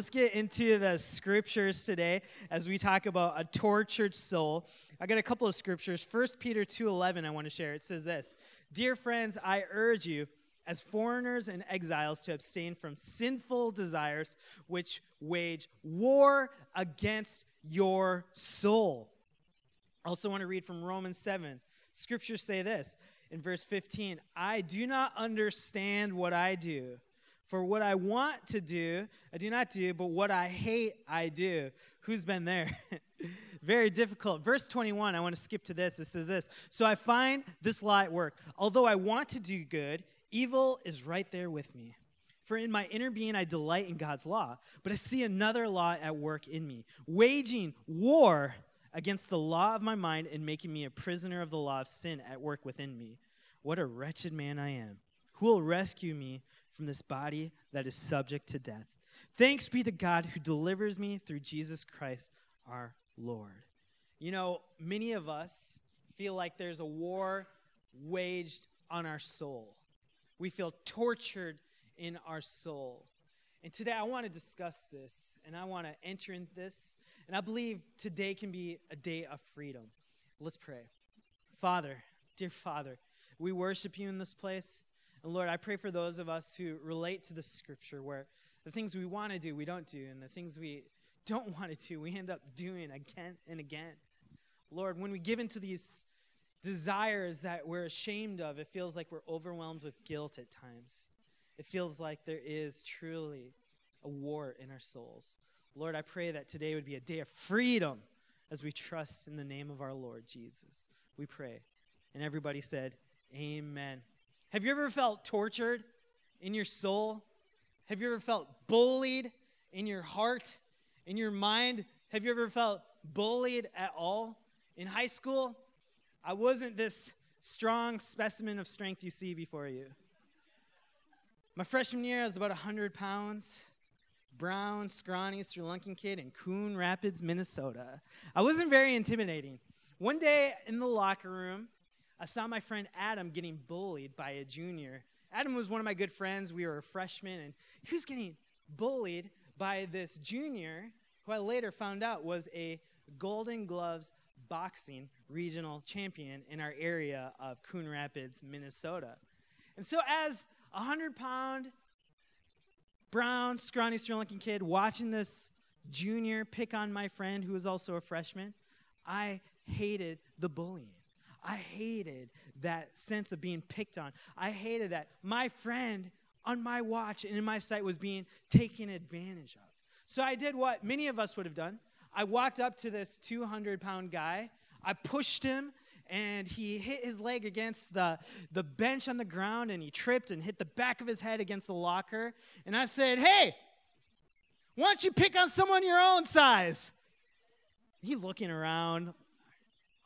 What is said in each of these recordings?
let's get into the scriptures today as we talk about a tortured soul. I got a couple of scriptures. 1 Peter 2:11 I want to share. It says this: "Dear friends, I urge you as foreigners and exiles to abstain from sinful desires which wage war against your soul." I also want to read from Romans 7. Scriptures say this in verse 15, "I do not understand what I do." For what I want to do, I do not do, but what I hate, I do. Who's been there? Very difficult. Verse 21, I want to skip to this. It says this So I find this law at work. Although I want to do good, evil is right there with me. For in my inner being I delight in God's law, but I see another law at work in me, waging war against the law of my mind and making me a prisoner of the law of sin at work within me. What a wretched man I am. Who will rescue me from this body that is subject to death. Thanks be to God who delivers me through Jesus Christ our Lord. You know, many of us feel like there's a war waged on our soul. We feel tortured in our soul. And today I want to discuss this and I want to enter in this. And I believe today can be a day of freedom. Let's pray. Father, dear Father, we worship you in this place. And Lord, I pray for those of us who relate to the scripture where the things we want to do, we don't do, and the things we don't want to do, we end up doing again and again. Lord, when we give into these desires that we're ashamed of, it feels like we're overwhelmed with guilt at times. It feels like there is truly a war in our souls. Lord, I pray that today would be a day of freedom as we trust in the name of our Lord Jesus. We pray. And everybody said, Amen. Have you ever felt tortured in your soul? Have you ever felt bullied in your heart, in your mind? Have you ever felt bullied at all? In high school, I wasn't this strong specimen of strength you see before you. My freshman year, I was about 100 pounds, brown, scrawny Sri Lankan kid in Coon Rapids, Minnesota. I wasn't very intimidating. One day in the locker room, I saw my friend Adam getting bullied by a junior. Adam was one of my good friends. We were a freshman, and he was getting bullied by this junior who I later found out was a Golden Gloves boxing regional champion in our area of Coon Rapids, Minnesota. And so, as a 100 pound, brown, scrawny Sri Lankan kid watching this junior pick on my friend who was also a freshman, I hated the bullying. I hated that sense of being picked on. I hated that my friend on my watch and in my sight was being taken advantage of. So I did what many of us would have done. I walked up to this 200 pound guy, I pushed him, and he hit his leg against the, the bench on the ground and he tripped and hit the back of his head against the locker. And I said, Hey, why don't you pick on someone your own size? He looking around,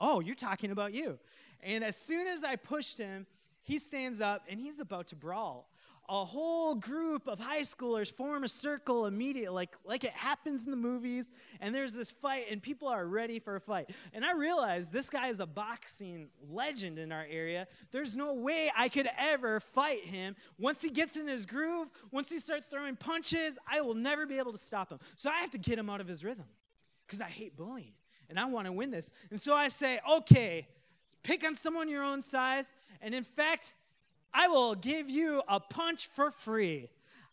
Oh, you're talking about you. And as soon as I pushed him, he stands up and he's about to brawl. A whole group of high schoolers form a circle immediately, like, like it happens in the movies, and there's this fight, and people are ready for a fight. And I realized this guy is a boxing legend in our area. There's no way I could ever fight him. Once he gets in his groove, once he starts throwing punches, I will never be able to stop him. So I have to get him out of his rhythm because I hate bullying and I want to win this. And so I say, okay, pick on someone your own size, and in fact, I will give you a punch for free.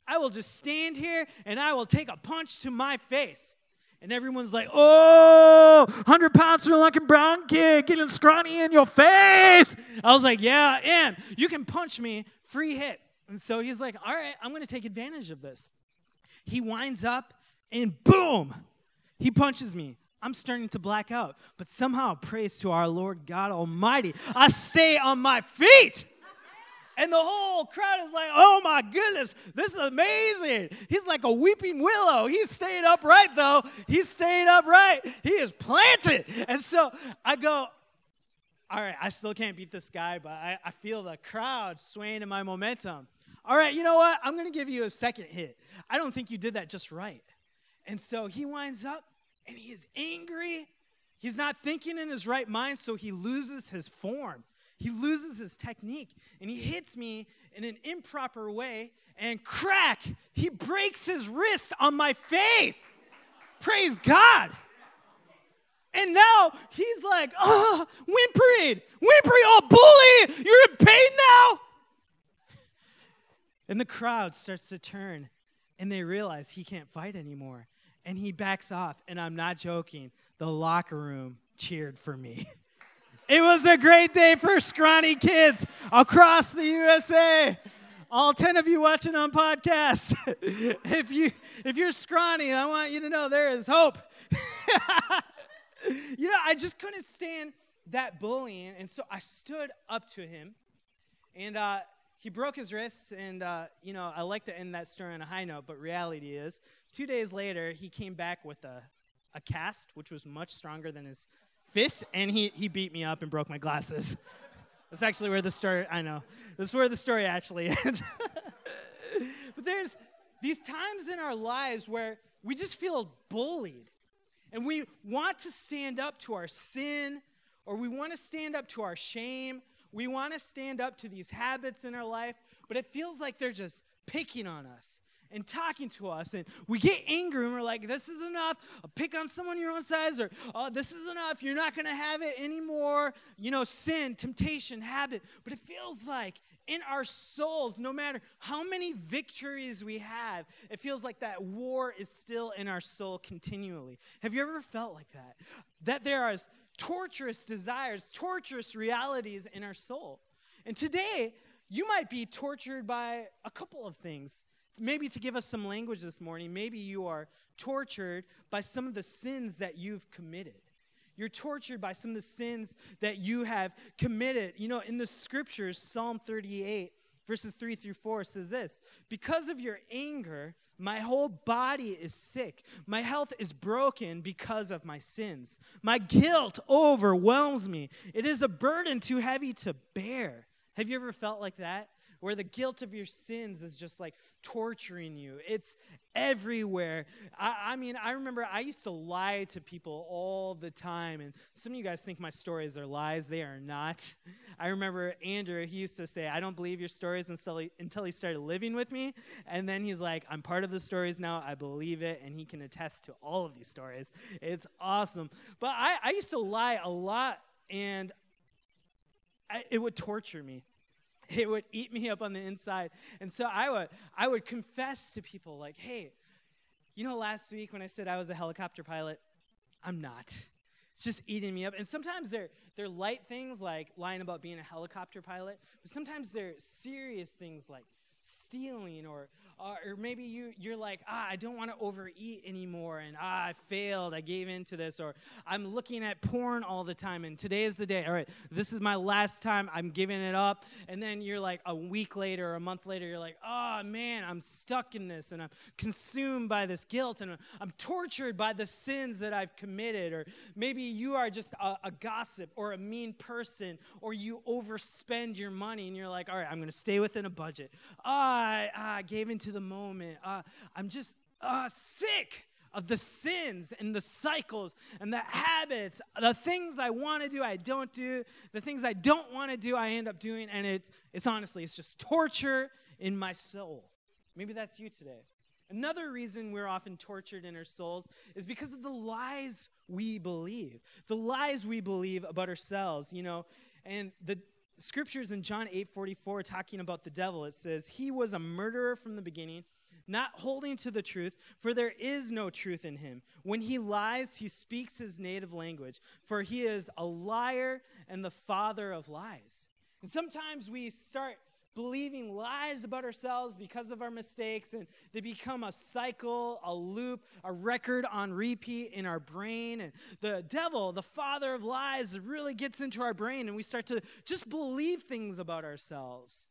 I will just stand here and I will take a punch to my face. And everyone's like, oh, 100 pounds Sri Lankan brown kid getting scrawny in your face. I was like, yeah, and you can punch me, free hit. And so he's like, all right, I'm going to take advantage of this. He winds up and boom, he punches me. I'm starting to black out. But somehow, praise to our Lord God Almighty, I stay on my feet. And the whole crowd is like, oh my goodness, this is amazing. He's like a weeping willow. He's staying upright, though. He's staying upright. He is planted. And so I go, all right, I still can't beat this guy, but I, I feel the crowd swaying in my momentum. All right, you know what? I'm going to give you a second hit. I don't think you did that just right. And so he winds up and he is angry. He's not thinking in his right mind, so he loses his form. he loses his technique and he hits me in an improper way, and crack, he breaks his wrist on my face. Praise God. And now he's like, ah, oh, whimpering, whimpering, oh, bully, you're in pain now. And the crowd starts to turn and they realize he can't fight anymore. And he backs off. And I'm not joking, the locker room cheered for me. It was a great day for scrawny kids across the USA. All 10 of you watching on podcast, if you if you're scrawny, I want you to know there is hope. you know, I just couldn't stand that bullying, and so I stood up to him, and uh, he broke his wrists. And uh, you know, I like to end that story on a high note, but reality is, two days later, he came back with a a cast, which was much stronger than his fist, and he, he beat me up and broke my glasses. That's actually where the story, I know, that's where the story actually ends. but there's these times in our lives where we just feel bullied, and we want to stand up to our sin, or we want to stand up to our shame. We want to stand up to these habits in our life, but it feels like they're just picking on us and talking to us. And we get angry and we're like, this is enough. Pick on someone your own size, or oh, this is enough. You're not going to have it anymore. You know, sin, temptation, habit. But it feels like in our souls, no matter how many victories we have, it feels like that war is still in our soul continually. Have you ever felt like that? That there are torturous desires, torturous realities in our soul. And today, you might be tortured by a couple of things maybe to give us some language this morning, maybe you are tortured by some of the sins that you've committed. You're tortured by some of the sins that you have committed. You know, in the scriptures, Psalm 38, verses 3 through 4 says this Because of your anger, my whole body is sick. My health is broken because of my sins. My guilt overwhelms me. It is a burden too heavy to bear. Have you ever felt like that? Where the guilt of your sins is just like torturing you. It's everywhere. I, I, mean, I remember I used to lie to people all the time, and some of you guys think my stories are lies. They are not. I remember Andrew, he used to say, I don't believe your stories until he, until he started living with me. And then he's like, I'm part of the stories now. I believe it, and he can attest to all of these stories. It's awesome. But I, I used to lie a lot, and I, it would torture me it would eat me up on the inside. And so I would, I would confess to people, like, hey, you know, last week when I said I was a helicopter pilot, I'm not. It's just eating me up. And sometimes they're, they're light things like lying about being a helicopter pilot, but sometimes they're serious things like stealing or uh, or maybe you, you're like, ah, I don't want to overeat anymore, and ah, I failed, I gave in to this, or I'm looking at porn all the time, and today is the day. All right, this is my last time, I'm giving it up. And then you're like, a week later or a month later, you're like, oh man, I'm stuck in this, and I'm consumed by this guilt, and I'm tortured by the sins that I've committed. Or maybe you are just a, a gossip or a mean person, or you overspend your money, and you're like, all right, I'm going to stay within a budget. Ah, I, I gave into the moment. Uh, I'm just uh, sick of the sins and the cycles and the habits, the things I want to do, I don't do, the things I don't want to do, I end up doing, and it's, it's honestly, it's just torture in my soul. Maybe that's you today. Another reason we're often tortured in our souls is because of the lies we believe, the lies we believe about ourselves, you know, and the scriptures in John 8 44 talking about the devil, it says, He was a murderer from the beginning, not holding to the truth, for there is no truth in him. When he lies, he speaks his native language, for he is a liar and the father of lies. And sometimes we start believing lies about ourselves because of our mistakes, and they become a cycle, a loop, a record on repeat in our brain. And the devil, the father of lies, really gets into our brain, and we start to just believe things about ourselves.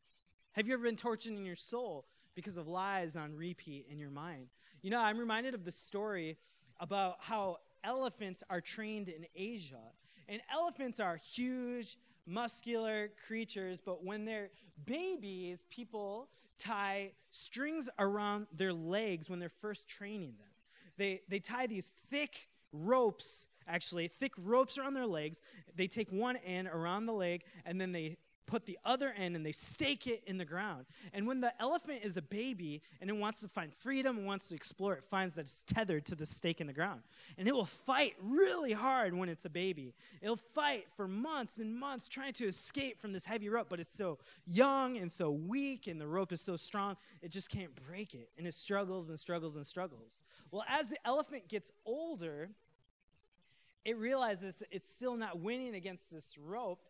Have you ever been tortured in your soul because of lies on repeat in your mind? You know, I'm reminded of the story about how elephants are trained in Asia. And elephants are huge, muscular creatures, but when they're babies, people tie strings around their legs when they're first training them. They, they tie these thick ropes actually, thick ropes around their legs. They take one end around the leg, and then they put the other end and they stake it in the ground. And when the elephant is a baby and it wants to find freedom and wants to explore, it finds that it's tethered to the stake in the ground. And it will fight really hard when it's a baby. It'll fight for months and months trying to escape from this heavy rope, but it's so young and so weak, and the rope is so strong, it just can't break it. And it struggles and struggles and struggles. Well, as the elephant gets older, it realizes it's still not winning against this rope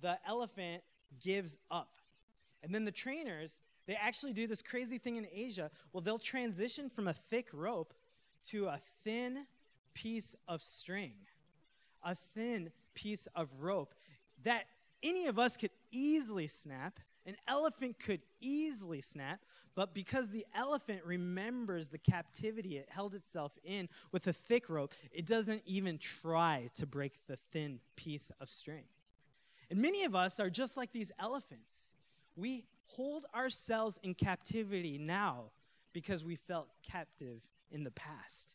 the elephant gives up. And then the trainers, they actually do this crazy thing in Asia. Well, they'll transition from a thick rope to a thin piece of string, a thin piece of rope that any of us could easily snap. An elephant could easily snap, but because the elephant remembers the captivity it held itself in with a thick rope, it doesn't even try to break the thin piece of string. And many of us are just like these elephants. We hold ourselves in captivity now because we felt captive in the past.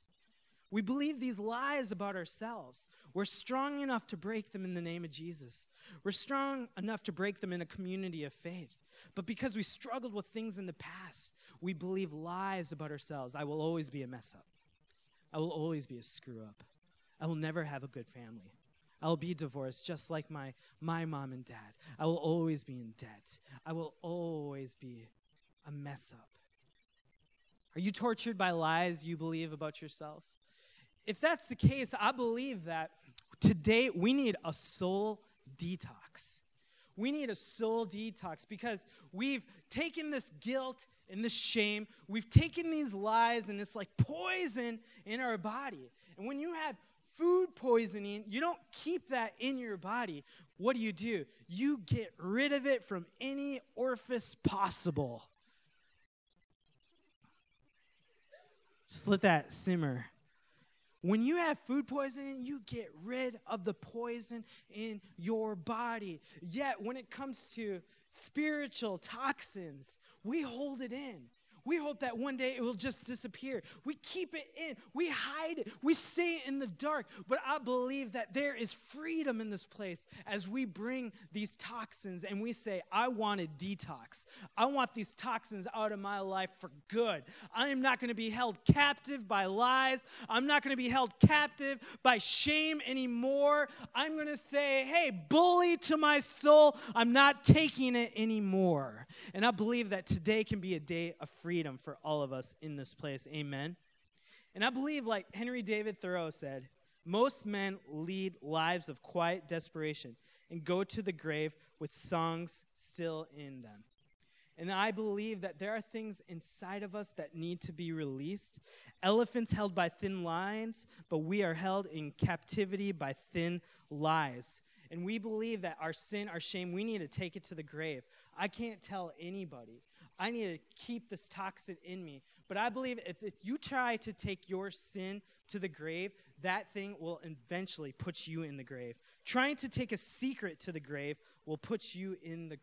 We believe these lies about ourselves. We're strong enough to break them in the name of Jesus. We're strong enough to break them in a community of faith. But because we struggled with things in the past, we believe lies about ourselves. I will always be a mess up. I will always be a screw up. I will never have a good family. I'll be divorced just like my, my mom and dad. I will always be in debt. I will always be a mess up. Are you tortured by lies you believe about yourself? If that's the case, I believe that today we need a soul detox. We need a soul detox because we've taken this guilt and this shame, we've taken these lies and this like poison in our body. And when you have food poisoning, you don't keep that in your body. What do you do? You get rid of it from any orifice possible. Just let that simmer. When you have food poisoning, you get rid of the poison in your body. Yet, when it comes to spiritual toxins, we hold it in. We hope that one day it will just disappear. We keep it in, we hide it, we stay in the dark. But I believe that there is freedom in this place as we bring these toxins and we say, I want a detox. I want these toxins out of my life for good. I am not going to be held captive by lies. I'm not going to be held captive by shame anymore. I'm going to say, hey, bully to my soul, I'm not taking it anymore. And I believe that today can be a day of freedom freedom for all of us in this place. Amen. And I believe, like Henry David Thoreau said, most men lead lives of quiet desperation and go to the grave with songs still in them. And I believe that there are things inside of us that need to be released. Elephants held by thin lines, but we are held in captivity by thin lies. And we believe that our sin, our shame, we need to take it to the grave. I can't tell anybody I need to keep this toxin in me. But I believe if, if you try to take your sin to the grave, that thing will eventually put you in the grave. Trying to take a secret to the grave will put you in the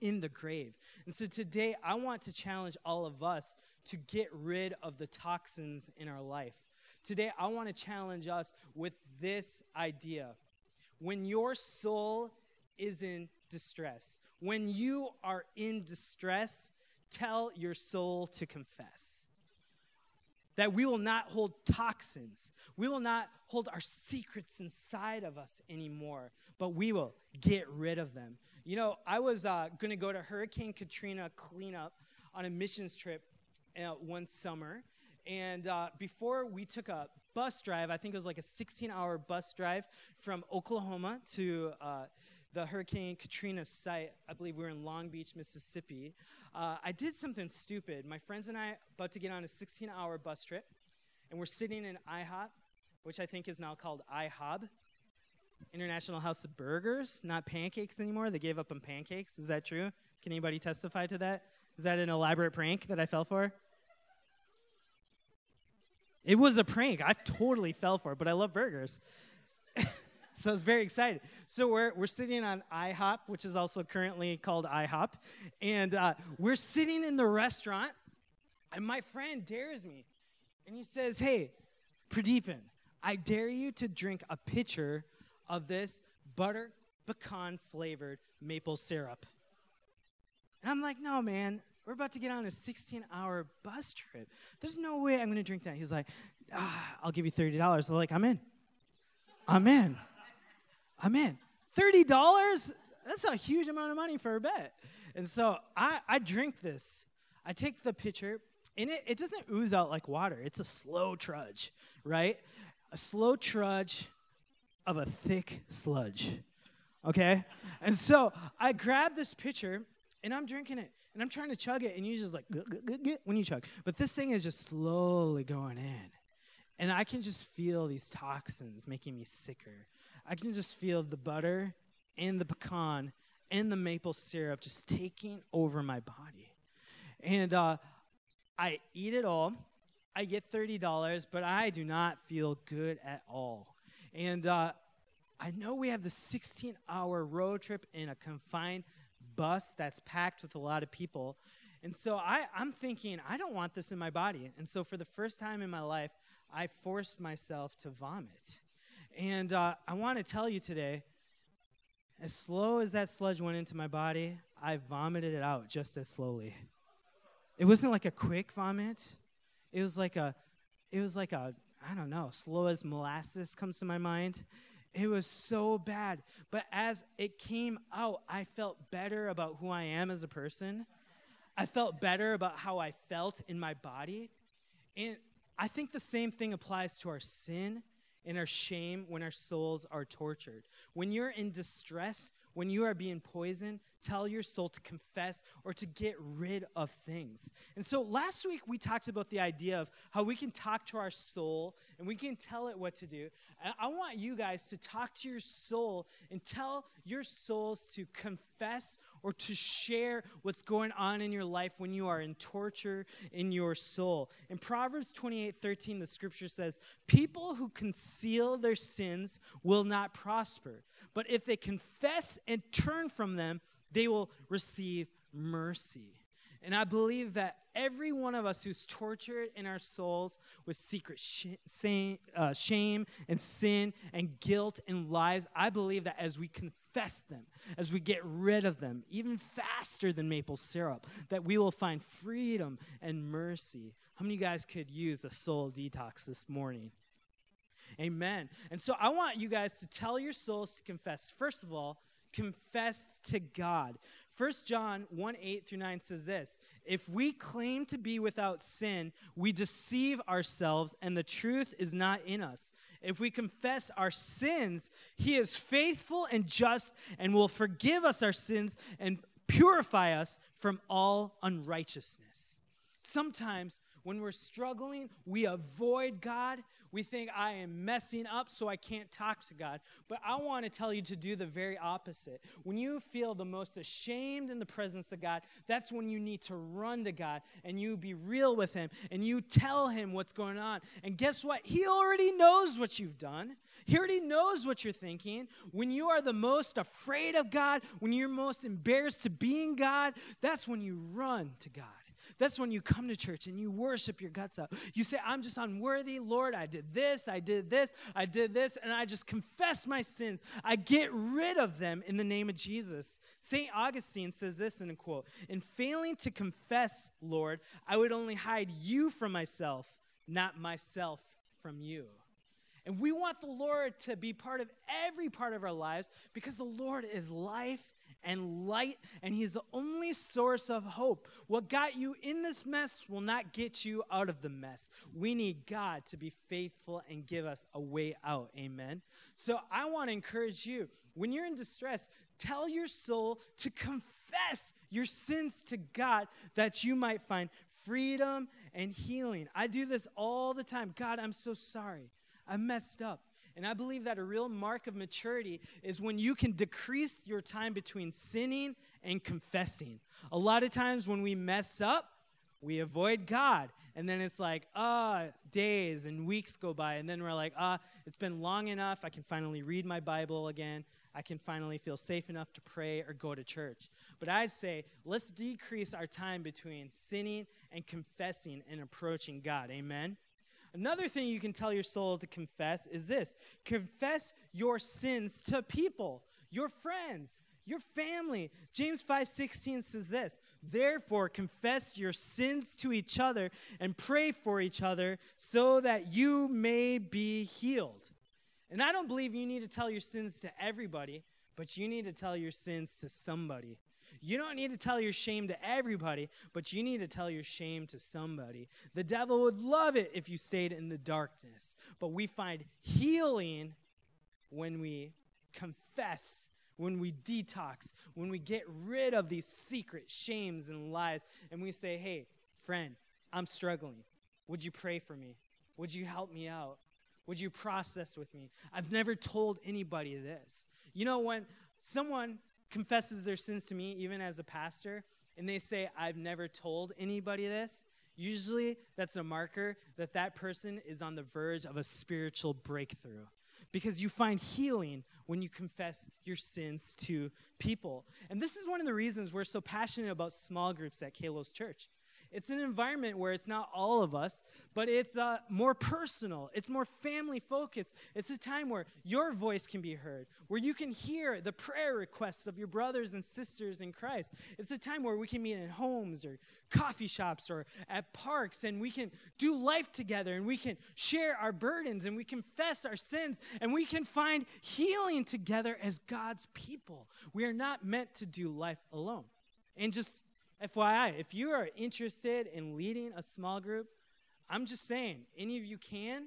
in the grave. And so today I want to challenge all of us to get rid of the toxins in our life. Today I want to challenge us with this idea. When your soul is in distress, when you are in distress, tell your soul to confess. That we will not hold toxins. We will not hold our secrets inside of us anymore, but we will get rid of them. You know, I was uh, going to go to Hurricane Katrina cleanup on a missions trip uh, one summer. And uh, before we took a bus drive, I think it was like a 16 hour bus drive from Oklahoma to uh, the Hurricane Katrina site. I believe we were in Long Beach, Mississippi uh, I did something stupid. My friends and I about to get on a 16-hour bus trip, and we're sitting in IHOP, which I think is now called IHOB, International House of Burgers, not pancakes anymore. They gave up on pancakes. Is that true? Can anybody testify to that? Is that an elaborate prank that I fell for? It was a prank. I totally fell for it, but I love burgers. So I was very excited. So we're, we're sitting on IHOP, which is also currently called IHOP, and uh, we're sitting in the restaurant, and my friend dares me, and he says, "Hey, Pradeepan, I dare you to drink a pitcher of this butter pecan flavored maple syrup. And I'm like, no, man, we're about to get on a 16 hour bus trip. There's no way I'm going to drink that. He's like, ah, I'll give you $30. I'm like, I'm in. I'm in. I'm in. $30? That's a huge amount of money for a bet. And so I, I drink this. I take the pitcher, and it, it doesn't ooze out like water. It's a slow trudge, right? A slow trudge of a thick sludge. Okay? And so I grab this pitcher and I'm drinking it and I'm trying to chug it, and you just like when you chug. But this thing is just slowly going in. And I can just feel these toxins making me sicker. I can just feel the butter and the pecan and the maple syrup just taking over my body. And uh, I eat it all. I get $30, but I do not feel good at all. And uh, I know we have the 16 hour road trip in a confined bus that's packed with a lot of people. And so I, I'm thinking, I don't want this in my body. And so for the first time in my life, I forced myself to vomit. And uh, I want to tell you today, as slow as that sludge went into my body, I vomited it out just as slowly. It wasn't like a quick vomit. It was like a, it was like a, I don't know, slow as molasses comes to my mind. It was so bad. But as it came out, I felt better about who I am as a person. I felt better about how I felt in my body. And I think the same thing applies to our sin and our shame when our souls are tortured. When you're in distress, when you are being poisoned, tell your soul to confess or to get rid of things. And so last week we talked about the idea of how we can talk to our soul and we can tell it what to do. I want you guys to talk to your soul and tell your souls to confess or to share what's going on in your life when you are in torture in your soul. In Proverbs 28 13, the scripture says, People who conceal their sins will not prosper, but if they confess and turn from them, they will receive mercy. And I believe that every one of us who's tortured in our souls with secret uh, shame and sin and guilt and lies, I believe that as we confess them, as we get rid of them, even faster than maple syrup, that we will find freedom and mercy. How many of you guys could use a soul detox this morning? Amen. And so I want you guys to tell your souls to confess. First of all, confess to God. 1 John 1 8 through 9 says this If we claim to be without sin, we deceive ourselves, and the truth is not in us. If we confess our sins, he is faithful and just and will forgive us our sins and purify us from all unrighteousness. Sometimes when we're struggling, we avoid God. We think I am messing up, so I can't talk to God. But I want to tell you to do the very opposite. When you feel the most ashamed in the presence of God, that's when you need to run to God and you be real with Him and you tell Him what's going on. And guess what? He already knows what you've done, He already knows what you're thinking. When you are the most afraid of God, when you're most embarrassed to being God, that's when you run to God. That's when you come to church and you worship your guts out. You say, I'm just unworthy. Lord, I did this, I did this, I did this, and I just confess my sins. I get rid of them in the name of Jesus. St. Augustine says this in a quote In failing to confess, Lord, I would only hide you from myself, not myself from you. And we want the Lord to be part of every part of our lives because the Lord is life and light, and He's the only source of hope. What got you in this mess will not get you out of the mess. We need God to be faithful and give us a way out. Amen. So I want to encourage you when you're in distress, tell your soul to confess your sins to God that you might find freedom and healing. I do this all the time. God, I'm so sorry. I messed up. And I believe that a real mark of maturity is when you can decrease your time between sinning and confessing. A lot of times when we mess up, we avoid God. And then it's like, ah, days and weeks go by. And then we're like, ah, it's been long enough. I can finally read my Bible again. I can finally feel safe enough to pray or go to church. But I'd say, let's decrease our time between sinning and confessing and approaching God. Amen? Another thing you can tell your soul to confess is this confess your sins to people, your friends, your family. James 5:16 says this, "Therefore confess your sins to each other and pray for each other so that you may be healed." And I don't believe you need to tell your sins to everybody, but you need to tell your sins to somebody. You don't need to tell your shame to everybody, but you need to tell your shame to somebody. The devil would love it if you stayed in the darkness, but we find healing when we confess, when we detox, when we get rid of these secret shames and lies, and we say, hey, friend, I'm struggling. Would you pray for me? Would you help me out? Would you process with me? I've never told anybody this. You know, when someone confesses their sins to me, even as a pastor, and they say, I've never told anybody this, usually that's a marker that that person is on the verge of a spiritual breakthrough. Because you find healing when you confess your sins to people. And this is one of the reasons we're so passionate about small groups at Kalos Church. It's an environment where it's not all of us, but it's uh, more personal. It's more family focused. It's a time where your voice can be heard, where you can hear the prayer requests of your brothers and sisters in Christ. It's a time where we can meet in homes or coffee shops or at parks and we can do life together and we can share our burdens and we confess our sins and we can find healing together as God's people. We are not meant to do life alone. And just FYI, if you are interested in leading a small group, I'm just saying, any of you can.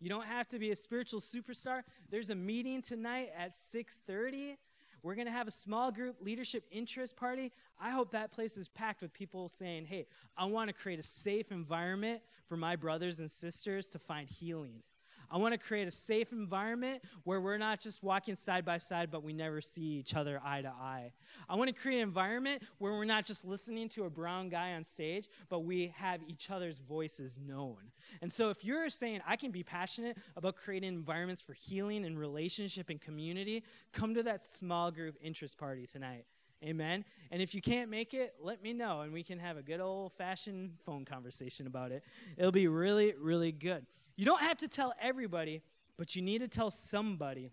You don't have to be a spiritual superstar. There's a meeting tonight at 6:30. We're going to have a small group leadership interest party. I hope that place is packed with people saying, "Hey, I want to create a safe environment for my brothers and sisters to find healing." I want to create a safe environment where we're not just walking side by side, but we never see each other eye to eye. I want to create an environment where we're not just listening to a brown guy on stage, but we have each other's voices known. And so, if you're saying, I can be passionate about creating environments for healing and relationship and community, come to that small group interest party tonight. Amen. And if you can't make it, let me know and we can have a good old fashioned phone conversation about it. It'll be really, really good. You don't have to tell everybody, but you need to tell somebody.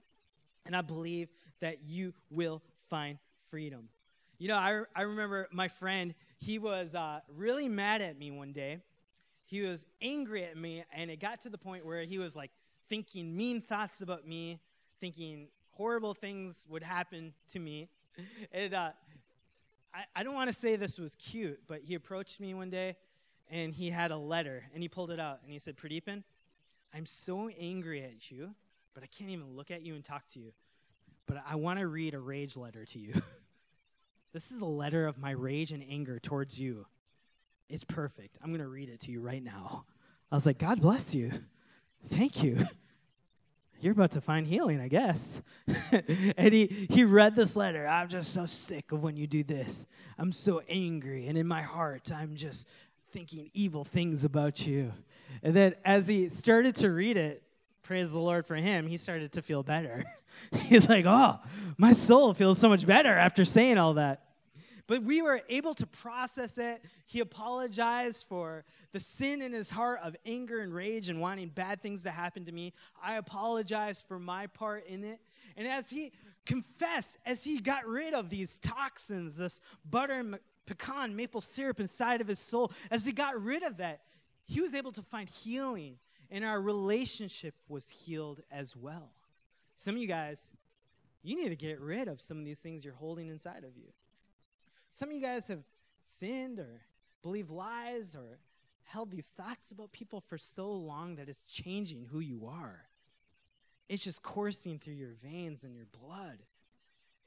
And I believe that you will find freedom. You know, I, I remember my friend, he was uh, really mad at me one day. He was angry at me, and it got to the point where he was like thinking mean thoughts about me, thinking horrible things would happen to me. And uh, I, I don't want to say this was cute, but he approached me one day and he had a letter and he pulled it out and he said, Pradeepan, I'm so angry at you, but I can't even look at you and talk to you. But I want to read a rage letter to you. this is a letter of my rage and anger towards you. It's perfect. I'm going to read it to you right now. I was like, God bless you. Thank you. You're about to find healing, I guess. and he, he read this letter. I'm just so sick of when you do this. I'm so angry. And in my heart, I'm just thinking evil things about you. And then as he started to read it, praise the Lord for him, he started to feel better. He's like, oh, my soul feels so much better after saying all that. But we were able to process it. He apologized for the sin in his heart of anger and rage and wanting bad things to happen to me. I apologized for my part in it. And as he confessed, as he got rid of these toxins, this butter pecan maple syrup inside of his soul, as he got rid of that, he was able to find healing, and our relationship was healed as well. Some of you guys, you need to get rid of some of these things you're holding inside of you. Some of you guys have sinned or believed lies or held these thoughts about people for so long that it's changing who you are. It's just coursing through your veins and your blood.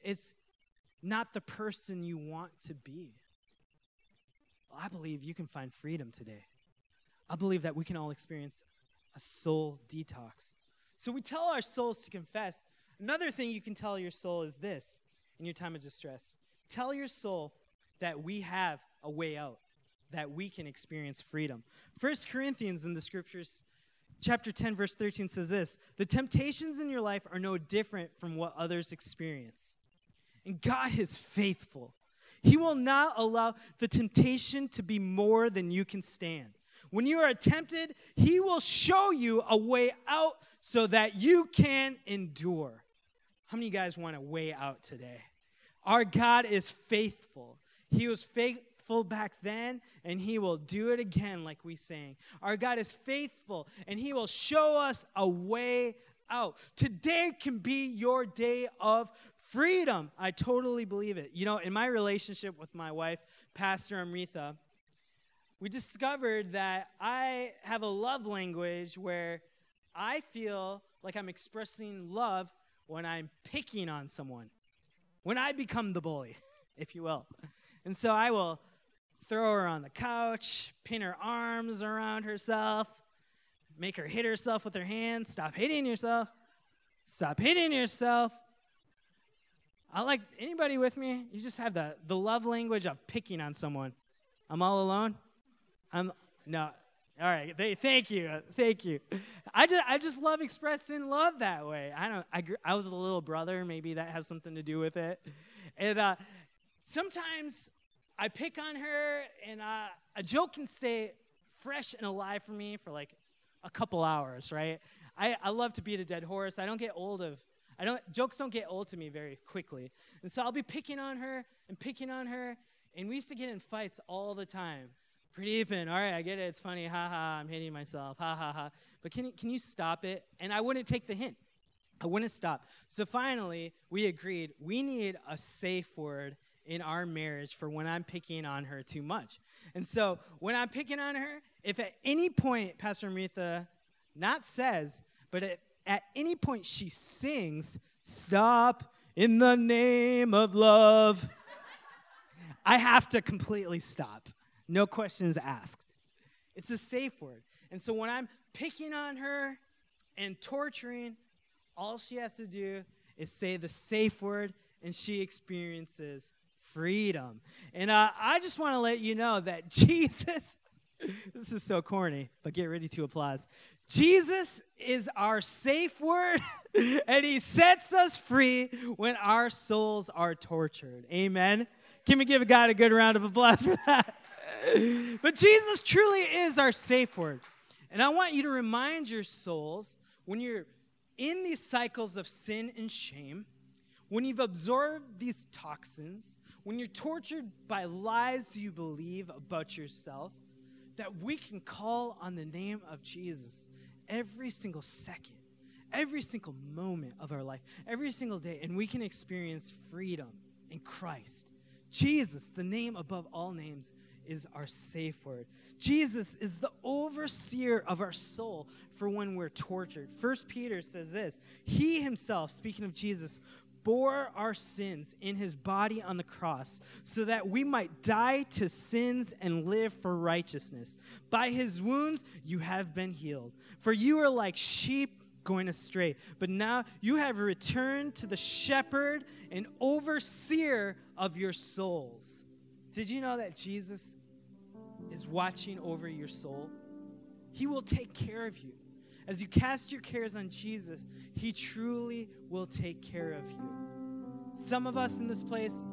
It's not the person you want to be. Well, I believe you can find freedom today. I believe that we can all experience a soul detox. So we tell our souls to confess. Another thing you can tell your soul is this in your time of distress tell your soul that we have a way out, that we can experience freedom. First Corinthians in the scriptures, chapter 10, verse 13 says this The temptations in your life are no different from what others experience. And God is faithful. He will not allow the temptation to be more than you can stand. When you are tempted, he will show you a way out so that you can endure. How many of you guys want a way out today? Our God is faithful. He was faithful back then, and He will do it again, like we sang. Our God is faithful, and He will show us a way out. Today can be your day of freedom. I totally believe it. You know, in my relationship with my wife, Pastor Amrita, we discovered that I have a love language where I feel like I'm expressing love when I'm picking on someone, when I become the bully, if you will. And so I will throw her on the couch, pin her arms around herself, make her hit herself with her hands. Stop hitting yourself. Stop hitting yourself. I like anybody with me? You just have the, the love language of picking on someone. I'm all alone. I'm no. All right. They, thank you. Thank you. I just I just love expressing love that way. I don't. I I was a little brother. Maybe that has something to do with it. And uh, sometimes I pick on her, and uh, a joke can stay fresh and alive for me for like a couple hours. Right. I I love to beat a dead horse. I don't get old of I don't jokes don't get old to me very quickly. And so I'll be picking on her and picking on her, and we used to get in fights all the time. Pretty Pradeepan, all right, I get it, it's funny, ha ha, I'm hitting myself, ha ha ha. But can, can you stop it? And I wouldn't take the hint. I wouldn't stop. So finally, we agreed we need a safe word in our marriage for when I'm picking on her too much. And so when I'm picking on her, if at any point Pastor Amitha not says, but at at any point she sings, Stop in the name of love, I have to completely stop. No questions asked. It's a safe word. And so when I'm picking on her and torturing, all she has to do is say the safe word and she experiences freedom. And uh, I just want to let you know that Jesus, this is so corny, but get ready to applause. Jesus is our safe word, and he sets us free when our souls are tortured. Amen. Can we give God a good round of applause for that? but Jesus truly is our safe word. And I want you to remind your souls when you're in these cycles of sin and shame, when you've absorbed these toxins, when you're tortured by lies you believe about yourself, that we can call on the name of Jesus every single second, every single moment of our life, every single day, and we can experience freedom in Christ. Jesus, the name above all names, is our safe word. Jesus is the overseer of our soul for when we're tortured. First Peter says this He himself, speaking of Jesus, bore our sins in his body on the cross so that we might die to sins and live for righteousness. By his wounds you have been healed. For you are like sheep going astray, but now you have returned to the shepherd and overseer of your souls. Did you know that Jesus is watching over your soul? He will take care of you. As you cast your cares on Jesus, He truly will take care of you. Some of us in this place,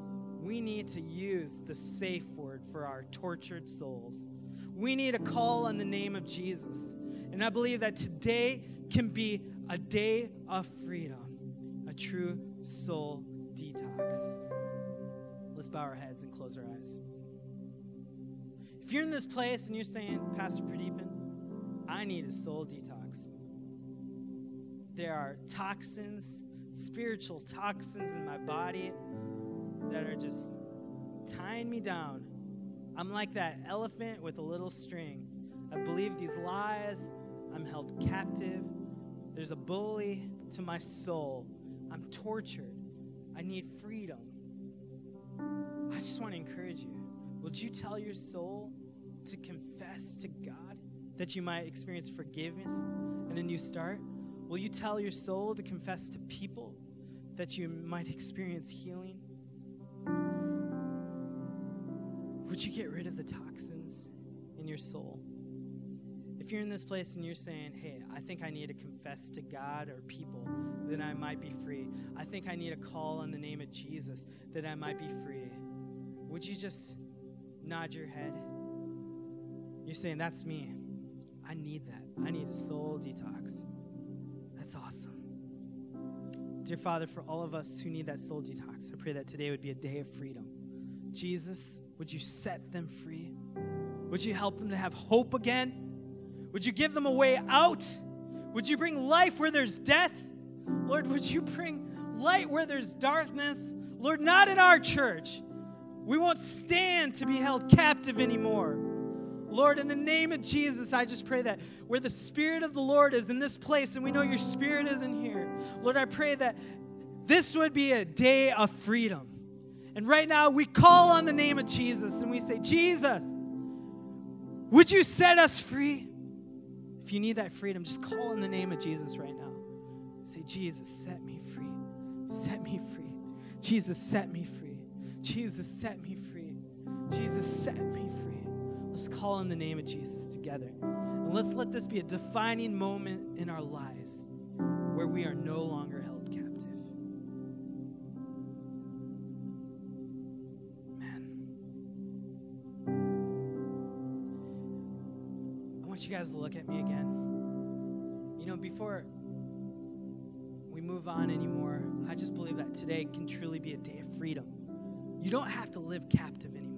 we need to use the safe word for our tortured souls. We need a call on the name of Jesus. And I believe that today can be a day of freedom, a true soul detox. Let's bow our heads and close our eyes. If you're in this place and you're saying, Pastor Pradeepan, I need a soul detox. There are toxins, spiritual toxins in my body that are just tying me down. I'm like that elephant with a little string. I believe these lies. I'm held captive. There's a bully to my soul. I'm tortured. I need freedom. I just want to encourage you. Would you tell your soul to confess to God that you might experience forgiveness and a new start? Will you tell your soul to confess to people that you might experience healing? Would you get rid of the toxins in your soul? If you're in this place and you're saying, hey, I think I need to confess to God or people that I might be free, I think I need to call on the name of Jesus that I might be free, would you just nod your head? You're saying, that's me. I need that. I need a soul detox. That's awesome. Dear Father, for all of us who need that soul detox, I pray that today would be a day of freedom. Jesus, would you set them free? Would you help them to have hope again? Would you give them a way out? Would you bring life where there's death? Lord, would you bring light where there's darkness? Lord, not in our church. We won't stand to be held captive anymore. Lord, in the name of Jesus, I just pray that where the Spirit of the Lord is in this place, and we know your Spirit is in here, Lord, I pray that this would be a day of freedom. And right now, we call on the name of Jesus and we say, Jesus, would you set us free? If you need that freedom, just call on the name of Jesus right now. Say, Jesus, set me free. Set me free. Jesus, set me free. Jesus, set me free. Jesus, set me free. Let's call on the name of Jesus together. And let's let this be a defining moment in our lives where we are no longer held captive. Amen. I want you guys to look at me again. You know, before we move on anymore, I just believe that today can truly be a day of freedom. You don't have to live captive anymore.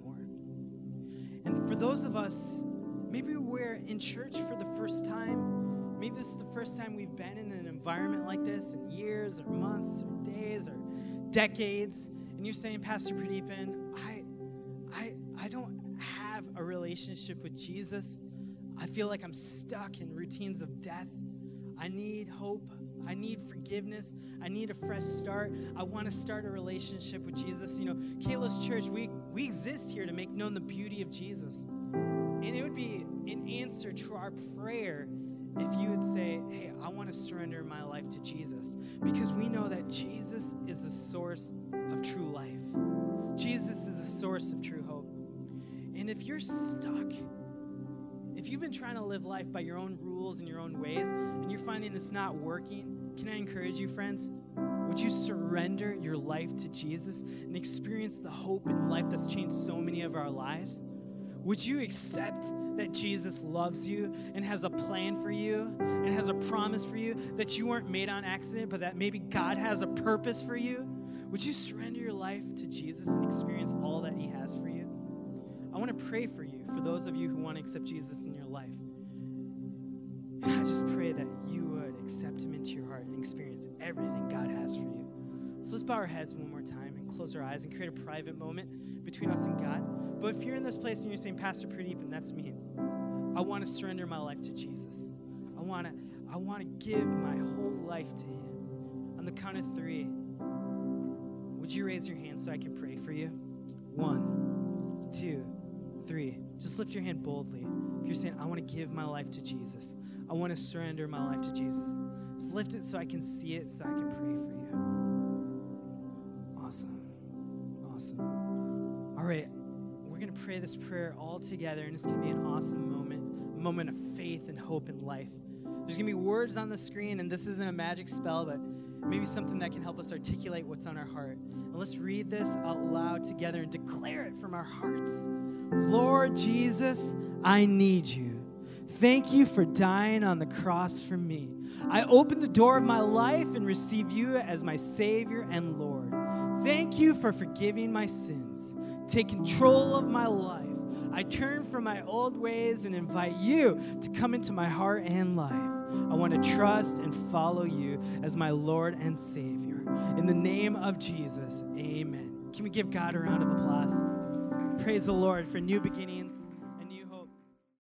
For those of us, maybe we're in church for the first time. Maybe this is the first time we've been in an environment like this in years or months or days or decades. And you're saying, Pastor Pradeepan, I, I, I don't have a relationship with Jesus. I feel like I'm stuck in routines of death. I need hope. I need forgiveness. I need a fresh start. I want to start a relationship with Jesus. You know, Kayla's Church, we, we exist here to make known the beauty of Jesus. And it would be an answer to our prayer if you would say, Hey, I want to surrender my life to Jesus. Because we know that Jesus is the source of true life, Jesus is the source of true hope. And if you're stuck, if you've been trying to live life by your own rules and your own ways, and you're finding this not working, can I encourage you, friends? Would you surrender your life to Jesus and experience the hope and life that's changed so many of our lives? Would you accept that Jesus loves you and has a plan for you and has a promise for you that you weren't made on accident, but that maybe God has a purpose for you? Would you surrender your life to Jesus and experience all that He has for you? I want to pray for you, for those of you who want to accept Jesus in your life. And I just pray that you would accept Him into your heart and experience everything God has for you. So let's bow our heads one more time and close our eyes and create a private moment between us and God. But if you're in this place and you're saying, Pastor Pradeepan, that's me, I want to surrender my life to Jesus. I want to, I want to give my whole life to Him. On the count of three, would you raise your hand so I can pray for you? One, two, three. Just lift your hand boldly. If you're saying, I want to give my life to Jesus, I want to surrender my life to Jesus. Just lift it so I can see it, so I can pray for you. Awesome. Awesome. All right. We're going to pray this prayer all together, and it's going to be an awesome moment, a moment of faith and hope and life. There's going to be words on the screen, and this isn't a magic spell, but maybe something that can help us articulate what's on our heart. And let's read this out loud together and declare it from our hearts. Lord Jesus, I need you. Thank you for dying on the cross for me. I open the door of my life and receive you as my Savior and Lord. Thank you for forgiving my sins. Take control of my life. I turn from my old ways and invite you to come into my heart and life. I want to trust and follow you as my Lord and Savior. In the name of Jesus, amen. Can we give God a round of applause? Praise the Lord for new beginnings.